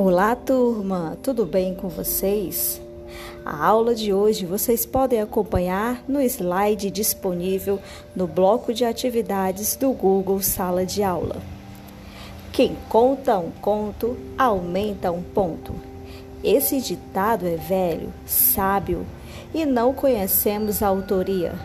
Olá, turma! Tudo bem com vocês? A aula de hoje vocês podem acompanhar no slide disponível no bloco de atividades do Google Sala de Aula. Quem conta um conto aumenta um ponto. Esse ditado é velho, sábio e não conhecemos a autoria,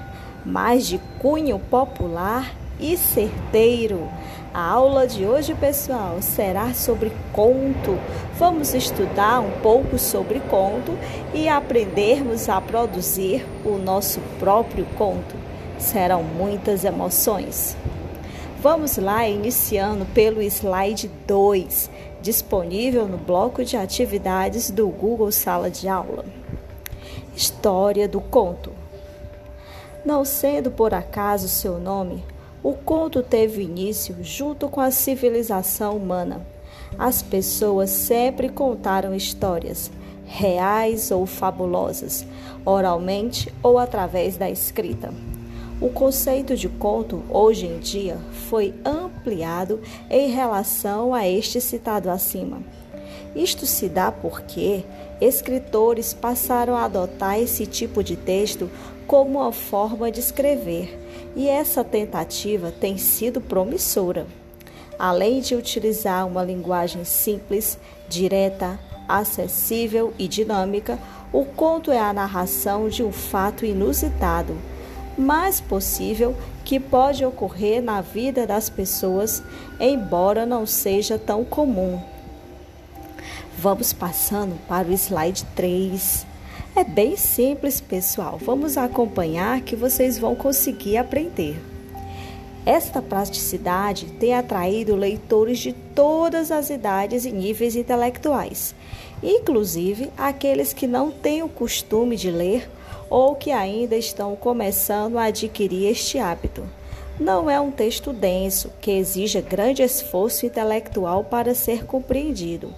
mas de cunho popular e certeiro. A aula de hoje, pessoal, será sobre conto. Vamos estudar um pouco sobre conto e aprendermos a produzir o nosso próprio conto. Serão muitas emoções. Vamos lá, iniciando pelo slide 2, disponível no bloco de atividades do Google Sala de Aula. História do conto. Não sendo por acaso seu nome, o conto teve início junto com a civilização humana. As pessoas sempre contaram histórias, reais ou fabulosas, oralmente ou através da escrita. O conceito de conto, hoje em dia, foi ampliado em relação a este citado acima. Isto se dá porque escritores passaram a adotar esse tipo de texto como uma forma de escrever e essa tentativa tem sido promissora. Além de utilizar uma linguagem simples, direta, acessível e dinâmica, o conto é a narração de um fato inusitado, mas possível que pode ocorrer na vida das pessoas, embora não seja tão comum. Vamos passando para o slide 3. É bem simples, pessoal. Vamos acompanhar que vocês vão conseguir aprender. Esta praticidade tem atraído leitores de todas as idades e níveis intelectuais, inclusive aqueles que não têm o costume de ler ou que ainda estão começando a adquirir este hábito. Não é um texto denso que exija grande esforço intelectual para ser compreendido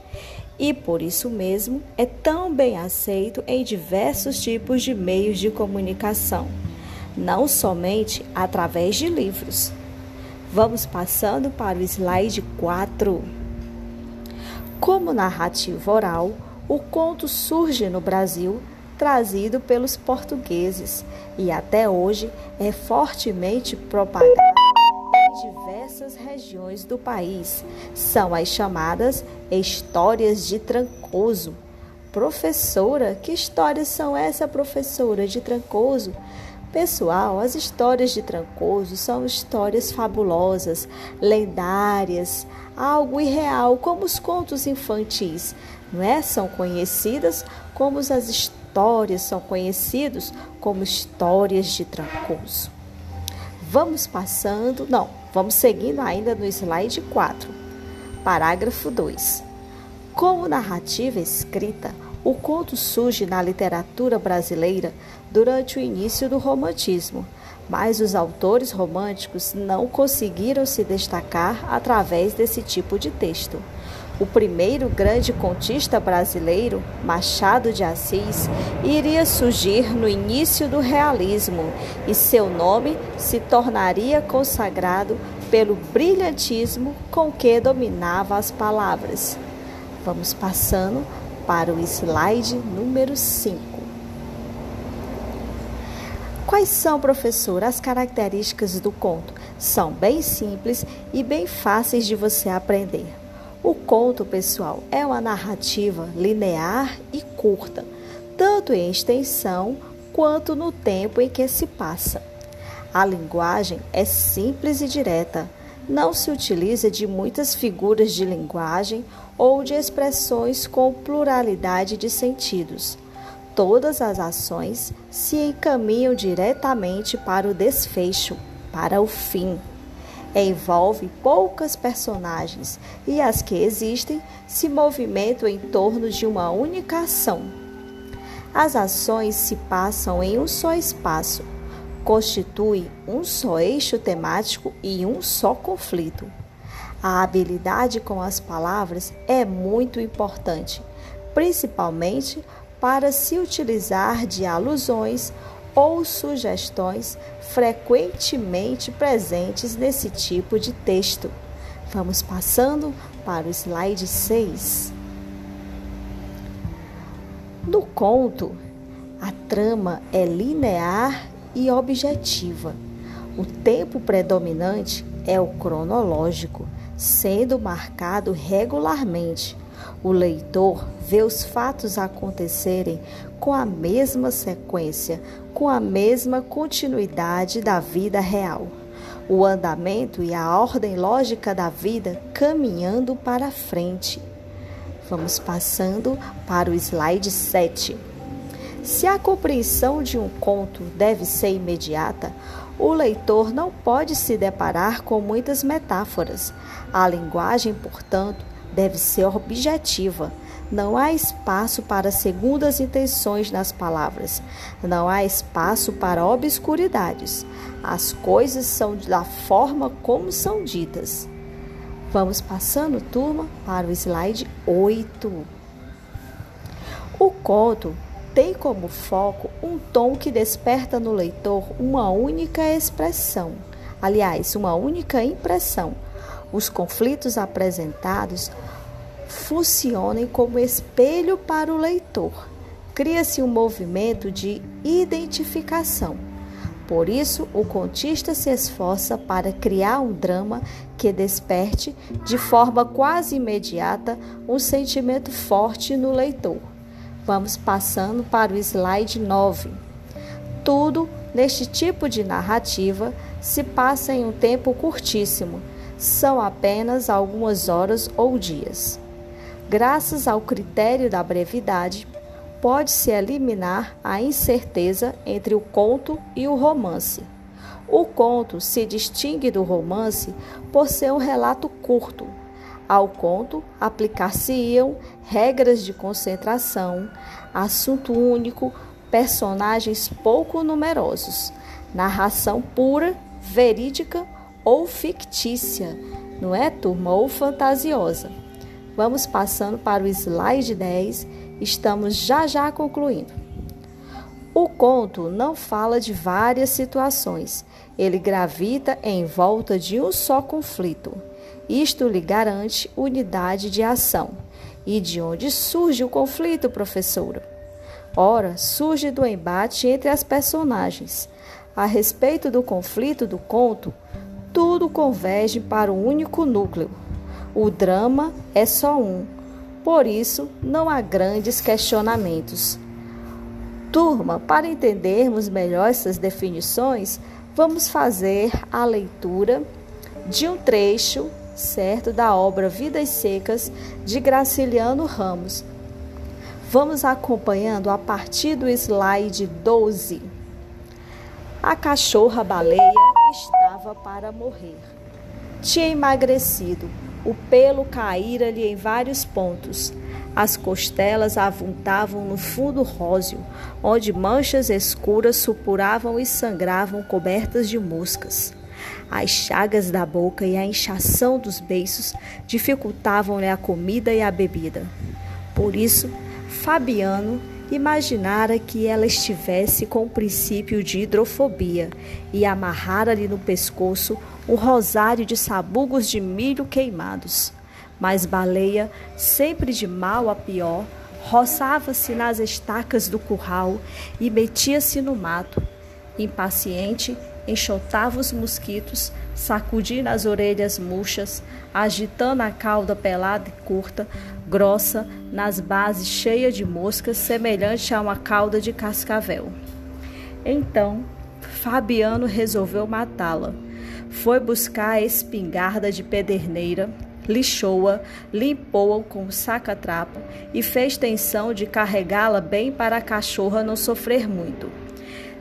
e por isso mesmo é tão bem aceito em diversos tipos de meios de comunicação, não somente através de livros. Vamos passando para o slide 4. Como narrativa oral, o conto surge no Brasil trazido pelos portugueses e até hoje é fortemente propagado diversas regiões do país. São as chamadas histórias de Trancoso. Professora, que histórias são essa, professora de Trancoso? Pessoal, as histórias de Trancoso são histórias fabulosas, lendárias, algo irreal, como os contos infantis, não é? São conhecidas como as histórias são conhecidos como histórias de Trancoso. Vamos passando, não, vamos seguindo ainda no slide 4. Parágrafo 2. Como narrativa escrita, o conto surge na literatura brasileira durante o início do romantismo, mas os autores românticos não conseguiram se destacar através desse tipo de texto. O primeiro grande contista brasileiro, Machado de Assis, iria surgir no início do realismo e seu nome se tornaria consagrado pelo brilhantismo com que dominava as palavras. Vamos passando para o slide número 5. Quais são, professor, as características do conto? São bem simples e bem fáceis de você aprender. O conto, pessoal, é uma narrativa linear e curta, tanto em extensão quanto no tempo em que se passa. A linguagem é simples e direta. Não se utiliza de muitas figuras de linguagem ou de expressões com pluralidade de sentidos. Todas as ações se encaminham diretamente para o desfecho, para o fim envolve poucas personagens e as que existem se movimentam em torno de uma única ação. As ações se passam em um só espaço, constituem um só eixo temático e um só conflito. A habilidade com as palavras é muito importante, principalmente para se utilizar de alusões ou sugestões frequentemente presentes nesse tipo de texto. Vamos passando para o slide 6. No conto, a trama é linear e objetiva. O tempo predominante é o cronológico, sendo marcado regularmente. O leitor vê os fatos acontecerem com a mesma sequência, com a mesma continuidade da vida real. O andamento e a ordem lógica da vida caminhando para frente. Vamos passando para o slide 7. Se a compreensão de um conto deve ser imediata, o leitor não pode se deparar com muitas metáforas. A linguagem, portanto, deve ser objetiva. Não há espaço para segundas intenções nas palavras. Não há espaço para obscuridades. As coisas são da forma como são ditas. Vamos passando, turma, para o slide 8. O conto tem como foco um tom que desperta no leitor uma única expressão, aliás, uma única impressão. Os conflitos apresentados funcionem como espelho para o leitor. Cria-se um movimento de identificação. Por isso, o contista se esforça para criar um drama que desperte, de forma quase imediata, um sentimento forte no leitor. Vamos passando para o slide 9. Tudo neste tipo de narrativa se passa em um tempo curtíssimo, são apenas algumas horas ou dias. Graças ao critério da brevidade, pode-se eliminar a incerteza entre o conto e o romance. O conto se distingue do romance por ser um relato curto, ao conto aplicar-se-iam regras de concentração, assunto único, personagens pouco numerosos, narração pura, verídica ou fictícia, não é, turma? Ou fantasiosa. Vamos passando para o slide 10, estamos já já concluindo. O conto não fala de várias situações, ele gravita em volta de um só conflito. Isto lhe garante unidade de ação. E de onde surge o conflito, professora? Ora, surge do embate entre as personagens. A respeito do conflito do conto, tudo converge para um único núcleo. O drama é só um, por isso não há grandes questionamentos. Turma, para entendermos melhor essas definições, vamos fazer a leitura de um trecho certo da obra Vidas Secas de Graciliano Ramos. Vamos acompanhando a partir do slide 12. A cachorra baleia estava para morrer. Tinha emagrecido, o pelo caíra-lhe em vários pontos. As costelas avuntavam no fundo róseo, onde manchas escuras supuravam e sangravam cobertas de moscas. As chagas da boca e a inchação dos beiços dificultavam-lhe a comida e a bebida. Por isso, Fabiano imaginara que ela estivesse com o princípio de hidrofobia e amarrara-lhe no pescoço um rosário de sabugos de milho queimados. Mas Baleia, sempre de mal a pior, roçava-se nas estacas do curral e metia-se no mato. Impaciente, enxotava os mosquitos, sacudindo as orelhas murchas, agitando a cauda pelada e curta, grossa, nas bases cheia de moscas, semelhante a uma cauda de cascavel. Então, Fabiano resolveu matá-la. Foi buscar a espingarda de pederneira, lixou-a, limpou-a com saca-trapo e fez tensão de carregá-la bem para a cachorra não sofrer muito.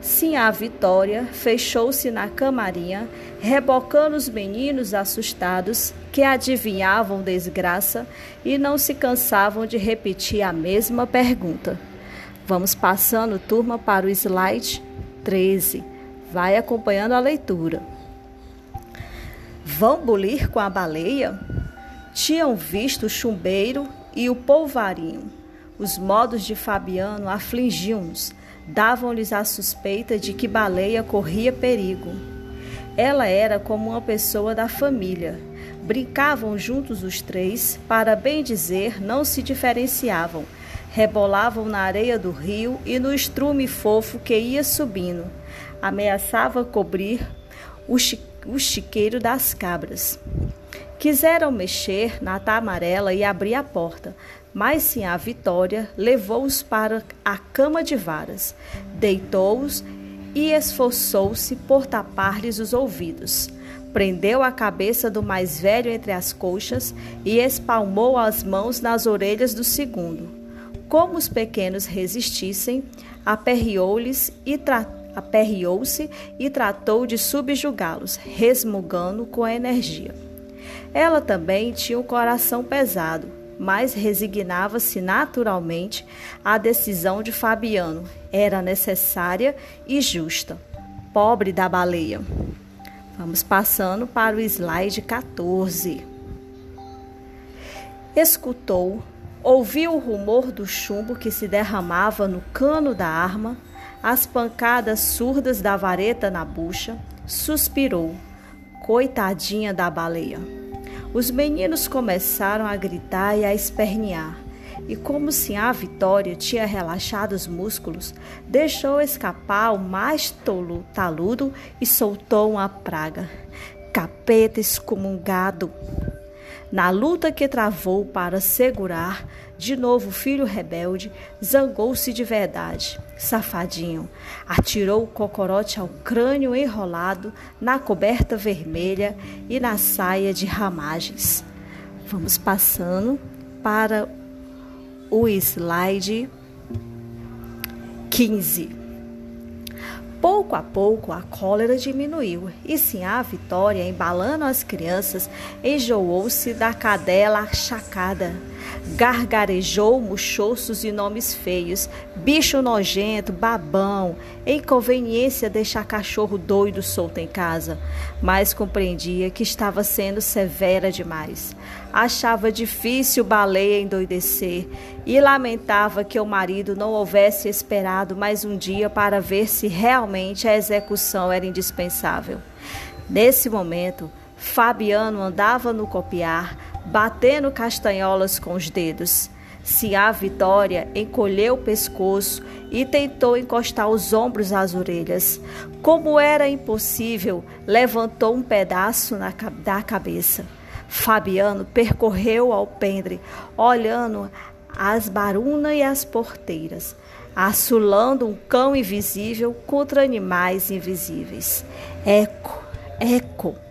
Sinhá Vitória fechou-se na camarinha, rebocando os meninos assustados que adivinhavam desgraça e não se cansavam de repetir a mesma pergunta. Vamos passando, turma, para o slide 13. Vai acompanhando a leitura. Vão bulir com a baleia? Tinham visto o chumbeiro e o polvarinho. Os modos de Fabiano afligiam-nos davam-lhes a suspeita de que Baleia corria perigo. Ela era como uma pessoa da família. Brincavam juntos os três, para bem dizer, não se diferenciavam. rebolavam na areia do rio e no estrume fofo que ia subindo. Ameaçava cobrir o, chi o chiqueiro das cabras. Quiseram mexer na tamarela e abrir a porta, mas sim a Vitória levou-os para a cama de varas, deitou-os e esforçou-se por tapar-lhes os ouvidos. Prendeu a cabeça do mais velho entre as coxas e espalmou as mãos nas orelhas do segundo. Como os pequenos resistissem, aperreou-lhes e aperreou-se e tratou de subjugá-los, resmungando com energia. Ela também tinha o coração pesado, mas resignava-se naturalmente à decisão de Fabiano. Era necessária e justa. Pobre da baleia. Vamos passando para o slide 14. Escutou, ouviu o rumor do chumbo que se derramava no cano da arma, as pancadas surdas da vareta na bucha, suspirou. Coitadinha da baleia. Os meninos começaram a gritar e a espernear. E como se a Vitória tinha relaxado os músculos, deixou escapar o mais tolo, taludo e soltou uma praga. Capeta excomungado! Na luta que travou para segurar, de novo o filho rebelde zangou-se de verdade. Safadinho, atirou o cocorote ao crânio enrolado na coberta vermelha e na saia de ramagens. Vamos passando para o slide 15. Pouco a pouco a cólera diminuiu e sim a Vitória, embalando as crianças, enjoou-se da cadela achacada. Gargarejou muxoços e nomes feios, bicho nojento, babão, inconveniência deixar cachorro doido solto em casa, mas compreendia que estava sendo severa demais. Achava difícil baleia endoidecer e lamentava que o marido não houvesse esperado mais um dia para ver se realmente a execução era indispensável. Nesse momento, Fabiano andava no copiar, batendo castanholas com os dedos. Se a Vitória encolheu o pescoço e tentou encostar os ombros às orelhas. Como era impossível, levantou um pedaço na, da cabeça. Fabiano percorreu ao pendre, olhando as barunas e as porteiras, assulando um cão invisível contra animais invisíveis. Eco, eco.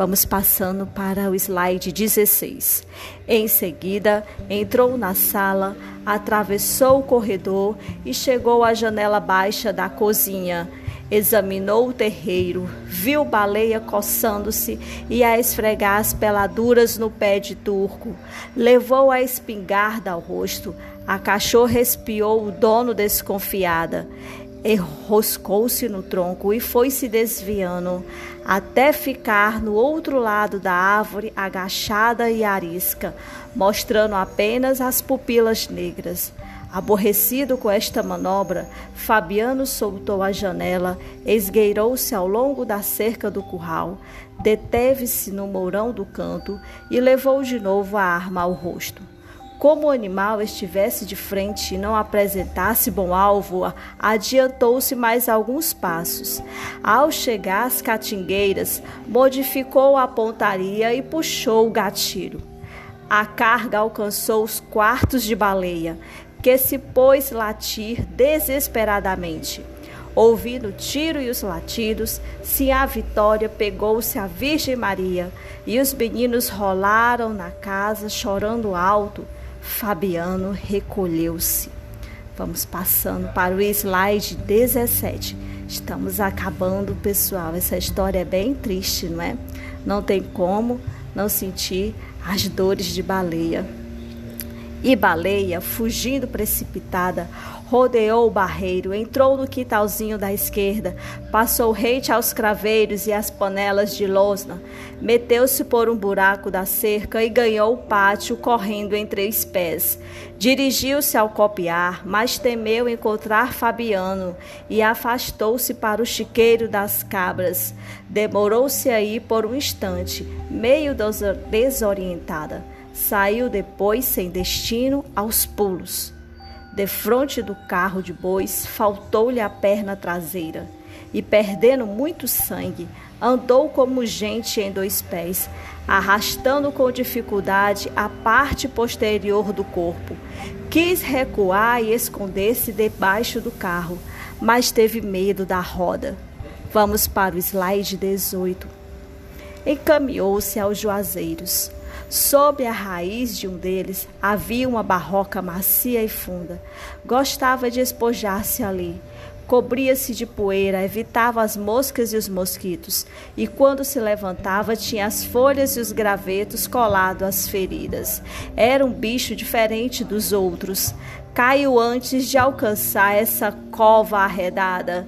Vamos passando para o slide 16. Em seguida, entrou na sala, atravessou o corredor e chegou à janela baixa da cozinha. Examinou o terreiro, viu baleia coçando-se e a esfregar as peladuras no pé de turco. Levou a espingarda ao rosto. A cachorra espiou o dono desconfiada enroscou-se no tronco e foi se desviando até ficar no outro lado da árvore, agachada e arisca, mostrando apenas as pupilas negras. Aborrecido com esta manobra, Fabiano soltou a janela, esgueirou-se ao longo da cerca do curral, deteve-se no mourão do canto e levou de novo a arma ao rosto. Como o animal estivesse de frente e não apresentasse bom alvo, adiantou-se mais alguns passos. Ao chegar às catingueiras, modificou a pontaria e puxou o gatilho. A carga alcançou os quartos de baleia, que se pôs latir desesperadamente. Ouvindo o tiro e os latidos, se a Vitória pegou-se a Virgem Maria e os meninos rolaram na casa chorando alto. Fabiano recolheu-se. Vamos passando para o slide 17. Estamos acabando, pessoal. Essa história é bem triste, não é? Não tem como não sentir as dores de baleia. E baleia, fugindo precipitada, rodeou o barreiro, entrou no quintalzinho da esquerda, passou rente aos craveiros e às panelas de losna, meteu-se por um buraco da cerca e ganhou o pátio correndo entre os pés. Dirigiu-se ao copiar, mas temeu encontrar Fabiano e afastou-se para o chiqueiro das cabras. Demorou-se aí por um instante, meio desorientada. Saiu depois sem destino aos pulos. Defronte do carro de bois, faltou-lhe a perna traseira, e perdendo muito sangue, andou como gente em dois pés, arrastando com dificuldade a parte posterior do corpo. Quis recuar e esconder-se debaixo do carro, mas teve medo da roda. Vamos para o slide 18. Encaminhou-se aos juazeiros. Sob a raiz de um deles havia uma barroca macia e funda. Gostava de espojar-se ali. Cobria-se de poeira, evitava as moscas e os mosquitos, e quando se levantava tinha as folhas e os gravetos colados às feridas. Era um bicho diferente dos outros. Caiu antes de alcançar essa cova arredada.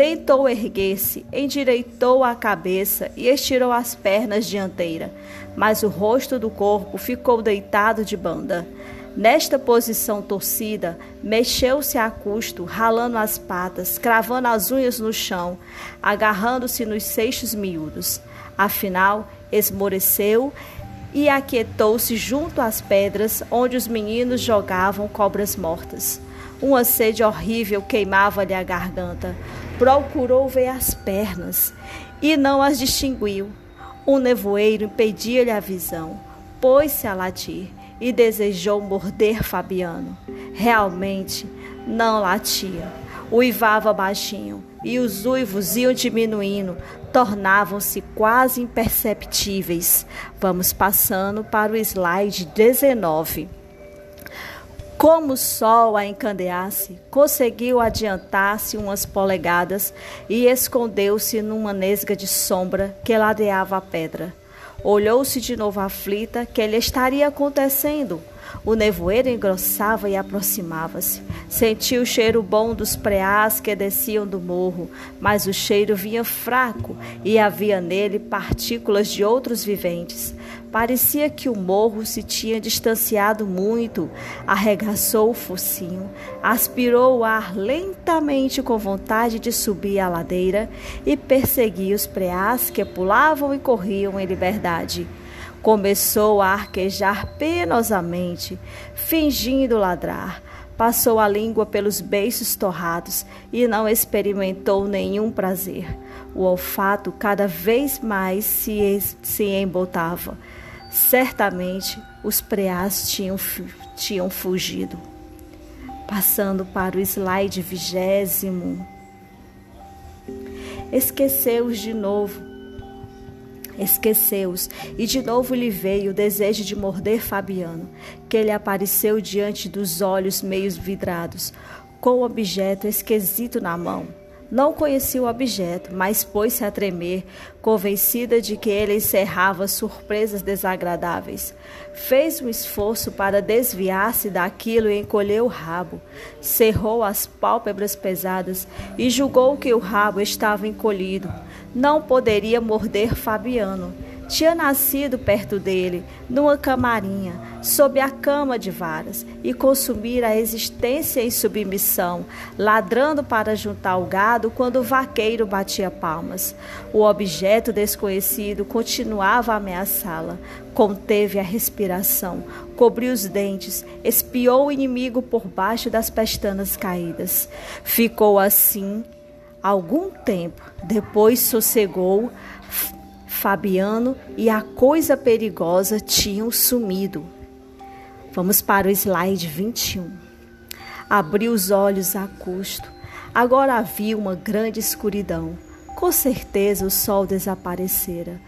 Tentou erguer-se, endireitou a cabeça e estirou as pernas dianteiras, mas o rosto do corpo ficou deitado de banda. Nesta posição torcida, mexeu-se a custo, ralando as patas, cravando as unhas no chão, agarrando-se nos seixos miúdos. Afinal, esmoreceu e aquietou-se junto às pedras onde os meninos jogavam cobras mortas. Uma sede horrível queimava-lhe a garganta. Procurou ver as pernas e não as distinguiu. Um nevoeiro impedia-lhe a visão. Pôs-se a latir e desejou morder Fabiano. Realmente não latia. Uivava baixinho e os uivos iam diminuindo, tornavam-se quase imperceptíveis. Vamos passando para o slide 19. Como o sol a encandeasse, conseguiu adiantar-se umas polegadas e escondeu-se numa nesga de sombra que ladeava a pedra. Olhou-se de novo aflita que lhe estaria acontecendo. O nevoeiro engrossava e aproximava-se. Sentiu o cheiro bom dos preás que desciam do morro, mas o cheiro vinha fraco e havia nele partículas de outros viventes. Parecia que o morro se tinha distanciado muito. Arregaçou o focinho, aspirou o ar lentamente com vontade de subir a ladeira e perseguia os preás que pulavam e corriam em liberdade. Começou a arquejar penosamente, fingindo ladrar. Passou a língua pelos beiços torrados e não experimentou nenhum prazer. O olfato cada vez mais se, se embotava. Certamente os preás tinham, tinham fugido. Passando para o slide vigésimo. Esqueceu-os de novo esqueceu-os, e de novo lhe veio o desejo de morder Fabiano, que lhe apareceu diante dos olhos meio vidrados, com o objeto esquisito na mão. Não conhecia o objeto, mas pôs-se a tremer, convencida de que ele encerrava surpresas desagradáveis. Fez um esforço para desviar-se daquilo e encolheu o rabo. Cerrou as pálpebras pesadas e julgou que o rabo estava encolhido não poderia morder Fabiano. Tinha nascido perto dele, numa camarinha, sob a cama de varas, e consumir a existência em submissão, ladrando para juntar o gado quando o vaqueiro batia palmas. O objeto desconhecido continuava a ameaçá-la. Conteve a respiração, cobriu os dentes, espiou o inimigo por baixo das pestanas caídas. Ficou assim Algum tempo depois sossegou Fabiano e a coisa perigosa tinham sumido. Vamos para o slide 21. Abriu os olhos a custo. Agora havia uma grande escuridão. Com certeza o sol desaparecera.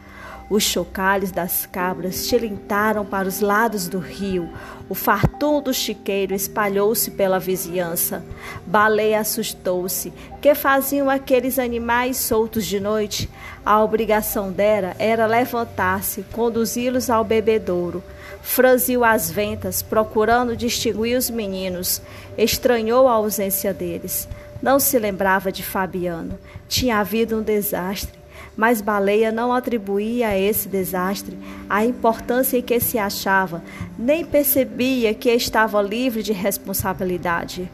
Os chocalhos das cabras tilintaram para os lados do rio. O fartum do chiqueiro espalhou-se pela vizinhança. Baleia assustou-se. Que faziam aqueles animais soltos de noite? A obrigação dela era levantar-se, conduzi-los ao bebedouro. Franziu as ventas, procurando distinguir os meninos. Estranhou a ausência deles. Não se lembrava de Fabiano. Tinha havido um desastre mas Baleia não atribuía a esse desastre a importância em que se achava, nem percebia que estava livre de responsabilidade.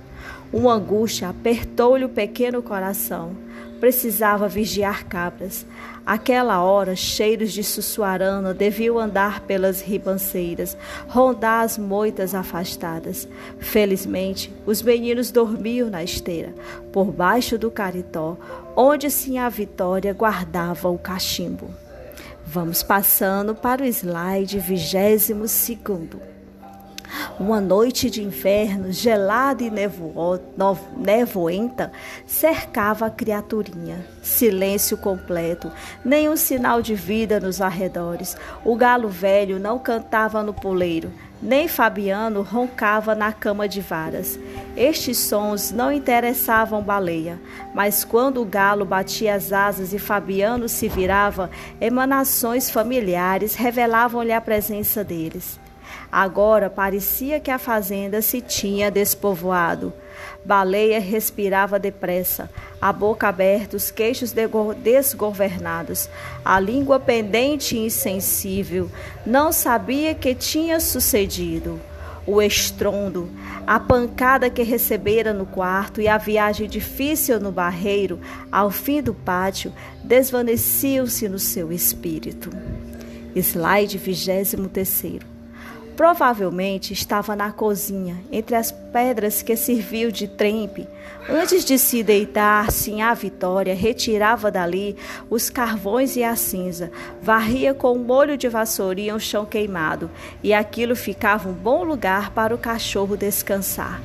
Uma angústia apertou-lhe o pequeno coração. Precisava vigiar cabras. Aquela hora, cheiros de sussuarana deviam andar pelas ribanceiras, rondar as moitas afastadas. Felizmente, os meninos dormiam na esteira, por baixo do caritó, onde Sinha Vitória guardava o cachimbo. Vamos passando para o slide vigésimo segundo. Uma noite de inverno, gelada e nevoenta, cercava a criaturinha. Silêncio completo, nenhum sinal de vida nos arredores. O galo velho não cantava no poleiro, nem Fabiano roncava na cama de varas. Estes sons não interessavam Baleia, mas quando o galo batia as asas e Fabiano se virava, emanações familiares revelavam-lhe a presença deles. Agora parecia que a fazenda se tinha despovoado. Baleia respirava depressa, a boca aberta, os queixos desgovernados, a língua pendente e insensível. Não sabia que tinha sucedido. O estrondo, a pancada que recebera no quarto e a viagem difícil no barreiro, ao fim do pátio, desvaneciam-se no seu espírito. Slide 23. Provavelmente estava na cozinha, entre as pedras que serviu de trempe. Antes de se deitar, sim, a Vitória retirava dali os carvões e a cinza, varria com um molho de vassourinha o chão queimado, e aquilo ficava um bom lugar para o cachorro descansar.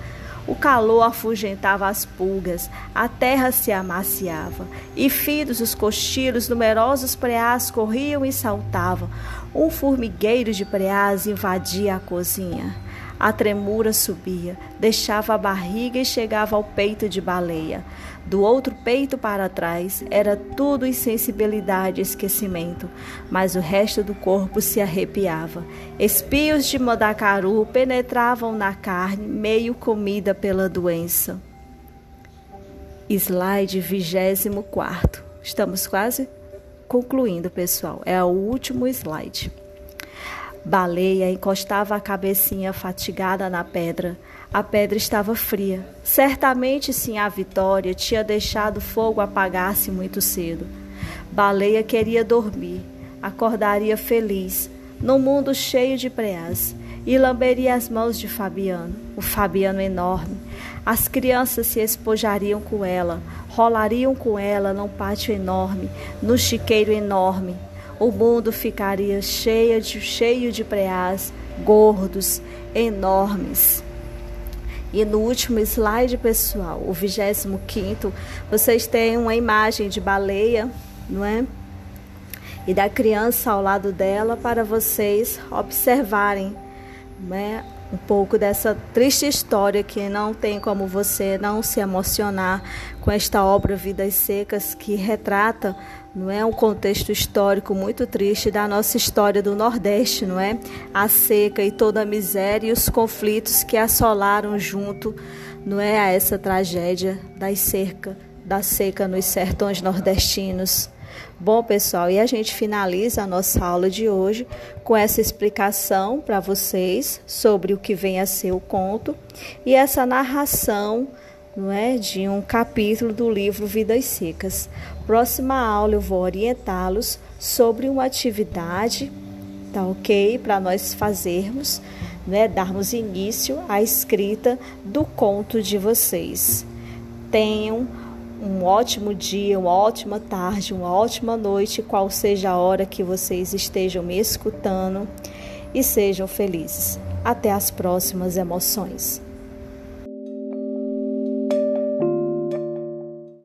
O calor afugentava as pulgas, a terra se amaciava, e fidos os cochilos, numerosos preás corriam e saltavam. Um formigueiro de preás invadia a cozinha. A tremura subia, deixava a barriga e chegava ao peito de baleia. Do outro peito para trás era tudo insensibilidade e esquecimento, mas o resto do corpo se arrepiava. Espios de modacaru penetravam na carne, meio comida pela doença. Slide 24. Estamos quase concluindo, pessoal. É o último slide. Baleia encostava a cabecinha fatigada na pedra. A pedra estava fria. Certamente sim a Vitória tinha deixado o fogo apagar-se muito cedo. Baleia queria dormir, acordaria feliz, num mundo cheio de preás, e lamberia as mãos de Fabiano, o Fabiano enorme. As crianças se espojariam com ela, rolariam com ela num pátio enorme, no chiqueiro enorme, o mundo ficaria cheio de, cheio de preás, gordos, enormes. E no último slide, pessoal, o 25, vocês têm uma imagem de baleia, não é? E da criança ao lado dela para vocês observarem, não é? Um pouco dessa triste história que não tem como você não se emocionar com esta obra Vidas Secas que retrata, não é, um contexto histórico muito triste da nossa história do Nordeste, não é? A seca e toda a miséria e os conflitos que assolaram junto, não é, a essa tragédia da seca, da seca nos sertões nordestinos. Bom, pessoal, e a gente finaliza a nossa aula de hoje com essa explicação para vocês sobre o que vem a ser o conto e essa narração não é, de um capítulo do livro Vidas Secas. Próxima aula eu vou orientá-los sobre uma atividade, tá ok? Para nós fazermos, né, darmos início à escrita do conto de vocês. Tenham um ótimo dia, uma ótima tarde, uma ótima noite, qual seja a hora que vocês estejam me escutando e sejam felizes. Até as próximas emoções.